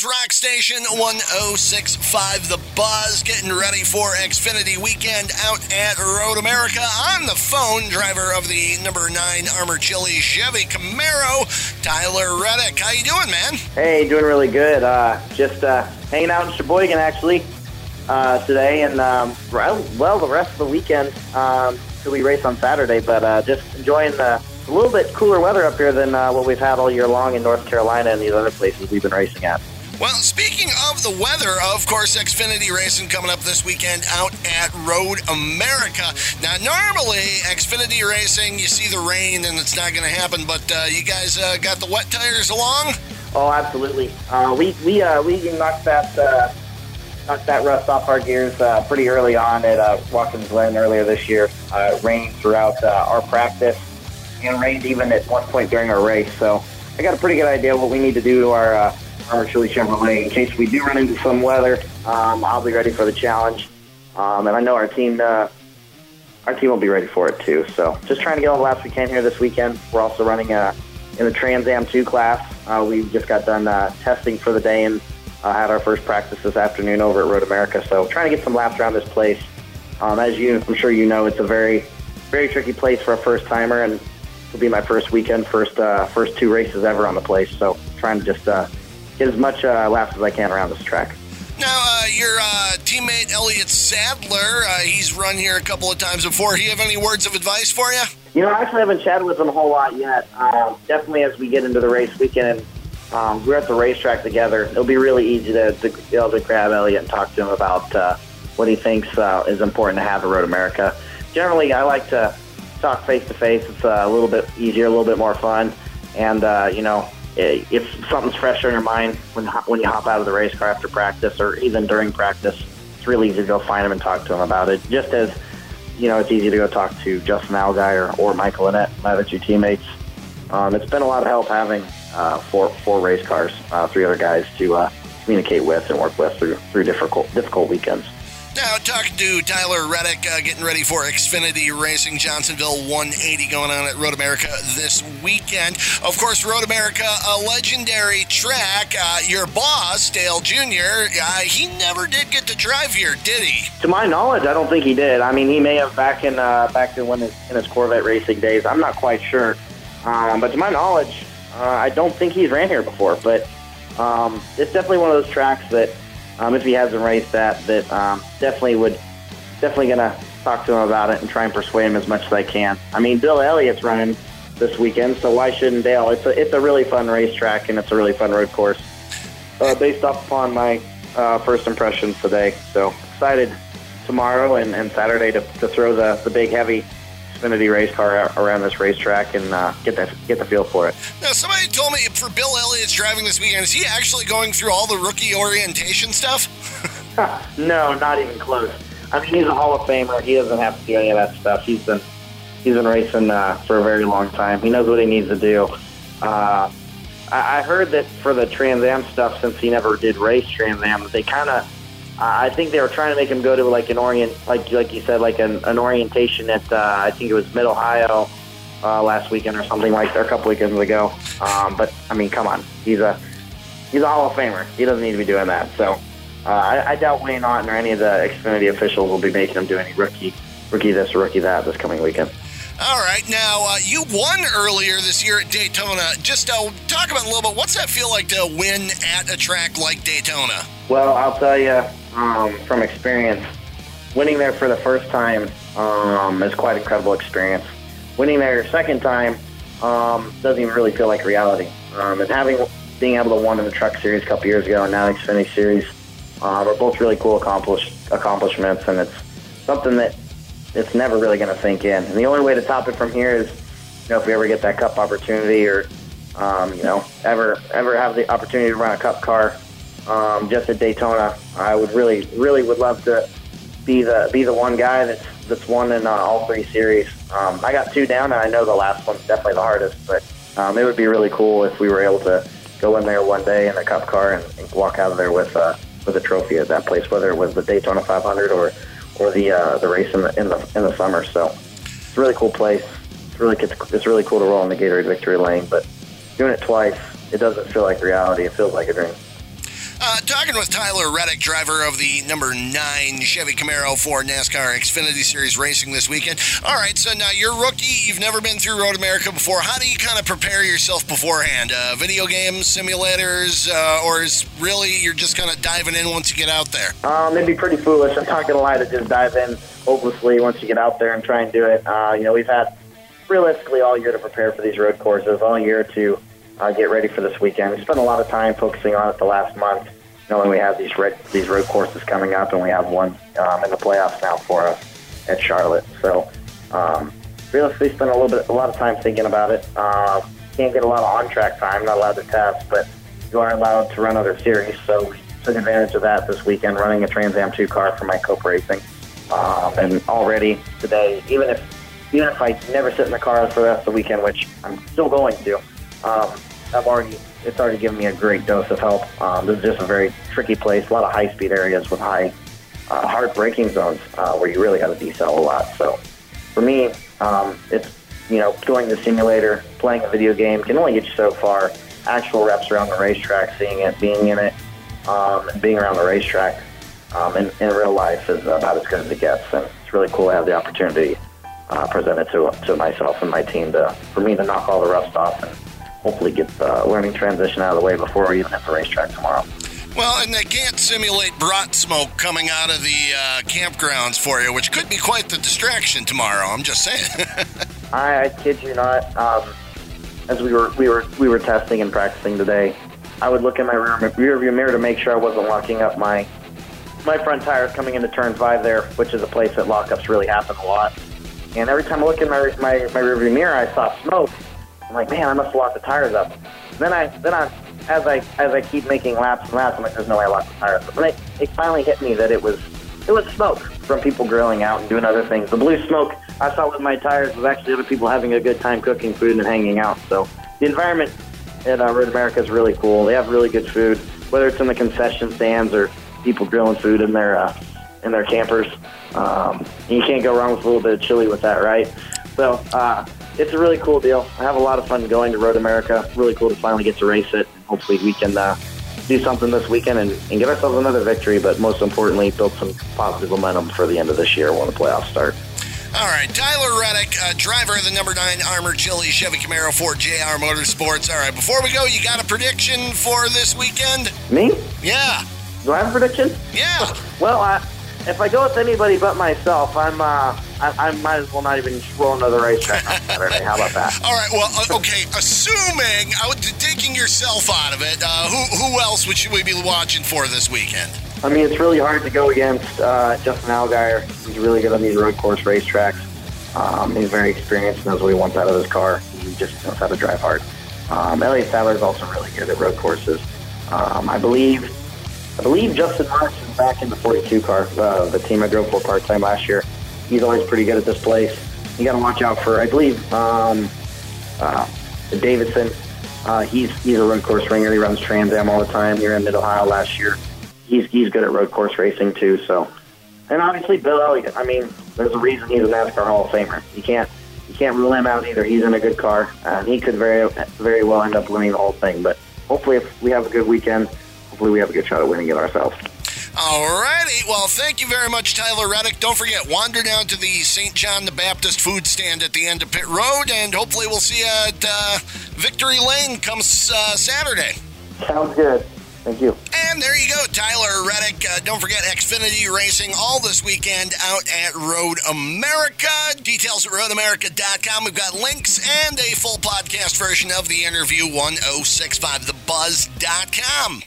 Rock Station 1065 The Buzz, getting ready for Xfinity weekend out at Road America. On the phone, driver of the number 9 Armour Chili Chevy Camaro, Tyler Reddick. How you doing, man? Hey, doing really good. Uh, just uh, hanging out in Sheboygan, actually, uh, today. And, um, well, the rest of the weekend um, till we race on Saturday. But uh, just enjoying the a little bit cooler weather up here than uh, what we've had all year long in North Carolina and these other places we've been racing at. Well, speaking of the weather, of course, Xfinity racing coming up this weekend out at Road America. Now, normally Xfinity racing, you see the rain and it's not going to happen, but uh, you guys uh, got the wet tires along? Oh, absolutely. Uh, we we uh, we knocked that uh, knocked that rust off our gears uh, pretty early on at uh, Watkins Glen earlier this year. Uh, rained throughout uh, our practice and rained even at one point during our race. So I got a pretty good idea what we need to do to our uh, Armour Chili Chevrolet in case we do run into some weather. Um, I'll be ready for the challenge, um, and I know our team. Uh, our team will be ready for it too. So, just trying to get all the laps we can here this weekend. We're also running uh, in the Trans Am 2 class. Uh, we just got done uh, testing for the day and uh, had our first practice this afternoon over at Road America. So, trying to get some laps around this place. Um, as you, I'm sure you know, it's a very, very tricky place for a first timer, and will be my first weekend, first uh, first two races ever on the place. So trying to just get as much uh, laps as I can around this track. Now, uh, your uh, teammate Elliott Sadler, uh, he's run here a couple of times before. Do you have any words of advice for you? You know, I actually haven't chatted with him a whole lot yet. Um, definitely as we get into the race weekend, um, we're at the racetrack together. It'll be really easy to, to be able to grab Elliot and talk to him about uh, what he thinks uh, is important to have at Road America. Generally, I like to talk face to face. It's uh, a little bit easier, a little bit more fun, and uh, you know, if something's fresh on your mind when when you hop out of the race car after practice or even during practice, it's really easy to go find him and talk to him about it. Just as you know, it's easy to go talk to Justin Allgaier or, or Michael Annett, my other two teammates. Um, it's been a lot of help having uh, four four race cars, uh, three other guys to uh, communicate with and work with through through difficult difficult weekends. Now, talking to Tyler Reddick, uh, getting ready for Xfinity Racing Johnsonville 180 going on at Road America this weekend. Of course, Road America, a legendary track. Uh, your boss, Dale Jr., uh, he never did get to drive here, did he? To my knowledge, I don't think he did. I mean, he may have back in uh, back in when his, in his Corvette racing days. I'm not quite sure, um, but to my knowledge, uh, I don't think he's ran here before. But um, it's definitely one of those tracks that um, if he hasn't raced that, that um, definitely would definitely gonna talk to him about it and try and persuade him as much as I can. I mean, Bill Elliott's running this weekend, so why shouldn't Dale? It's a it's a really fun racetrack and it's a really fun road course. Uh, based off upon my uh, first impressions today, so excited tomorrow and, and Saturday to, to throw the, the big heavy Xfinity race car around this racetrack and uh, get that get the feel for it. Now, somebody told me for Bill Elliott's driving this weekend, is he actually going through all the rookie orientation stuff? no, not even close. I mean, he's a Hall of Famer. He doesn't have to do any of that stuff. He's been he's been racing uh, for a very long time. He knows what he needs to do. Uh, I, I heard that for the Trans Am stuff, since he never did race Trans Am, they kind of I think they were trying to make him go to like an orient, like like you said, like an, an orientation at uh, I think it was Mid Ohio uh, last weekend or something like that, a couple weekends ago. Um, but I mean, come on, he's a he's a Hall of Famer. He doesn't need to be doing that. So uh, I, I doubt Wayne Auton or any of the Xfinity officials will be making him do any rookie rookie this rookie that this coming weekend. All right, now uh, you won earlier this year at Daytona. Just uh, talk about a little bit. What's that feel like to win at a track like Daytona? Well, I'll tell you um, from experience, winning there for the first time um, is quite an incredible experience. Winning there second time um, doesn't even really feel like reality. Um, and having being able to win in the Truck Series a couple years ago and now the Xfinity Series uh, are both really cool accomplish, accomplishments, and it's something that it's never really going to sink in. And the only way to top it from here is, you know, if we ever get that Cup opportunity, or um, you know, ever ever have the opportunity to run a Cup car um, just at Daytona, I would really, really would love to be the be the one guy that's that's won in uh, all three series. Um, I got two down, and I know the last one's definitely the hardest, but um, it would be really cool if we were able to go in there one day in a Cup car and, and walk out of there with uh, with a trophy at that place, whether it was the Daytona 500 or or the uh, the race in the in the in the summer. So it's a really cool place. It's really it's really cool to roll in the Gatorade Victory Lane, but doing it twice, it doesn't feel like reality. It feels like a dream. Uh, talking with Tyler Reddick, driver of the number nine Chevy Camaro for NASCAR Xfinity Series racing this weekend. All right, so now you're rookie. You've never been through Road America before. How do you kind of prepare yourself beforehand? Uh, video games, simulators, uh, or is really you're just kind of diving in once you get out there? Um, it'd be pretty foolish. I'm not going to lie to just dive in hopelessly once you get out there and try and do it. Uh, you know, we've had realistically all year to prepare for these road courses, all year to uh, get ready for this weekend. We spent a lot of time focusing on it the last month, knowing we have these red, these road courses coming up, and we have one um, in the playoffs now for us at Charlotte. So, um, realistically, spent a little bit, a lot of time thinking about it. Uh, can't get a lot of on-track time, not allowed to test, but you are allowed to run other series. So we took advantage of that this weekend, running a Trans Am 2 car for Mike Cope Racing. Um, and already today, even if even if I never sit in the car for the rest of the weekend, which I'm still going to, um, I've already it's already given me a great dose of help. Um, this is just a very tricky place, a lot of high speed areas with high uh, hard braking zones uh, where you really got to decel a lot. So for me, um, it's you know going to the simulator, playing a video game can only get you so far. Actual reps around the racetrack, seeing it, being in it, um, being around the racetrack um, in, in real life is about as good as it gets. And it's really cool to have the opportunity uh, presented to to myself and my team to for me to knock all the rust off and hopefully get the learning transition out of the way before we even hit the racetrack tomorrow. Well, and they can't simulate brat smoke coming out of the uh, campgrounds for you, which could be quite the distraction tomorrow. I'm just saying. I, I kid you not. Um, as we were we were we were testing and practicing today, I would look in my rear, rear view mirror to make sure I wasn't locking up my my front tires coming into turn five there, which is a place that lockups really happen a lot. And every time I look in my my, my rear view mirror, I saw smoke. I'm like, man, I must have locked the tires up. Then I then I as I as I keep making laps and laps, I'm like, there's no way I locked the tires up. But it, it finally hit me that it was it was smoke from people grilling out and doing other things. The blue smoke I saw with my tires was actually other people having a good time cooking food and hanging out. So the environment at uh, Road America is really cool. They have really good food, whether it's in the concession stands or people grilling food in their uh, in their campers. Um, you can't go wrong with a little bit of chili with that, right? So uh, it's a really cool deal. I have a lot of fun going to Road America. Really cool to finally get to race it. Hopefully, we can uh, do something this weekend and, and get ourselves another victory. But most importantly, build some positive momentum for the end of this year when the playoffs start. All right, Tyler Reddick, uh, driver of the number nine Armored Chili Chevy Camaro for JR Motorsports. All right, before we go, you got a prediction for this weekend? Me? Yeah. Do I have a prediction? Yeah. Well, I, if I go with anybody but myself, I'm uh, I, I might as well not even roll another racetrack on Saturday. How about that? All right. Well, uh, okay. Assuming I would taking yourself out of it, uh, who who else would we be watching for this weekend? I mean, it's really hard to go against uh, Justin Allgaier. He's really good on these road course racetracks. Um, he's very experienced, knows what he wants out of his car. He just knows how to drive hard. Um, Elliott Sadler is also really good at road courses. Um, I believe I believe Justin Marks is back in the 42 car, uh, the team I drove for part time last year. He's always pretty good at this place. You got to watch out for, I believe, um, uh, Davidson. Uh, he's he's a road course ringer. He runs Trans Am all the time here in Mid Ohio last year. He's he's good at road course racing too. So, and obviously Bill Elliott. I mean, there's a reason he's a NASCAR Hall of Famer. You can't you can't rule him out either. He's in a good car, and he could very very well end up winning the whole thing. But hopefully, if we have a good weekend, hopefully we have a good shot at winning it ourselves. All righty. Well, thank you very much, Tyler Reddick. Don't forget, wander down to the St. John the Baptist food stand at the end of Pit Road, and hopefully we'll see you at uh, Victory Lane comes uh, Saturday. Sounds good. Thank you. And there you go, Tyler Reddick. Uh, don't forget Xfinity Racing all this weekend out at Road America. Details at roadamerica.com. We've got links and a full podcast version of the interview 1065thebuzz.com.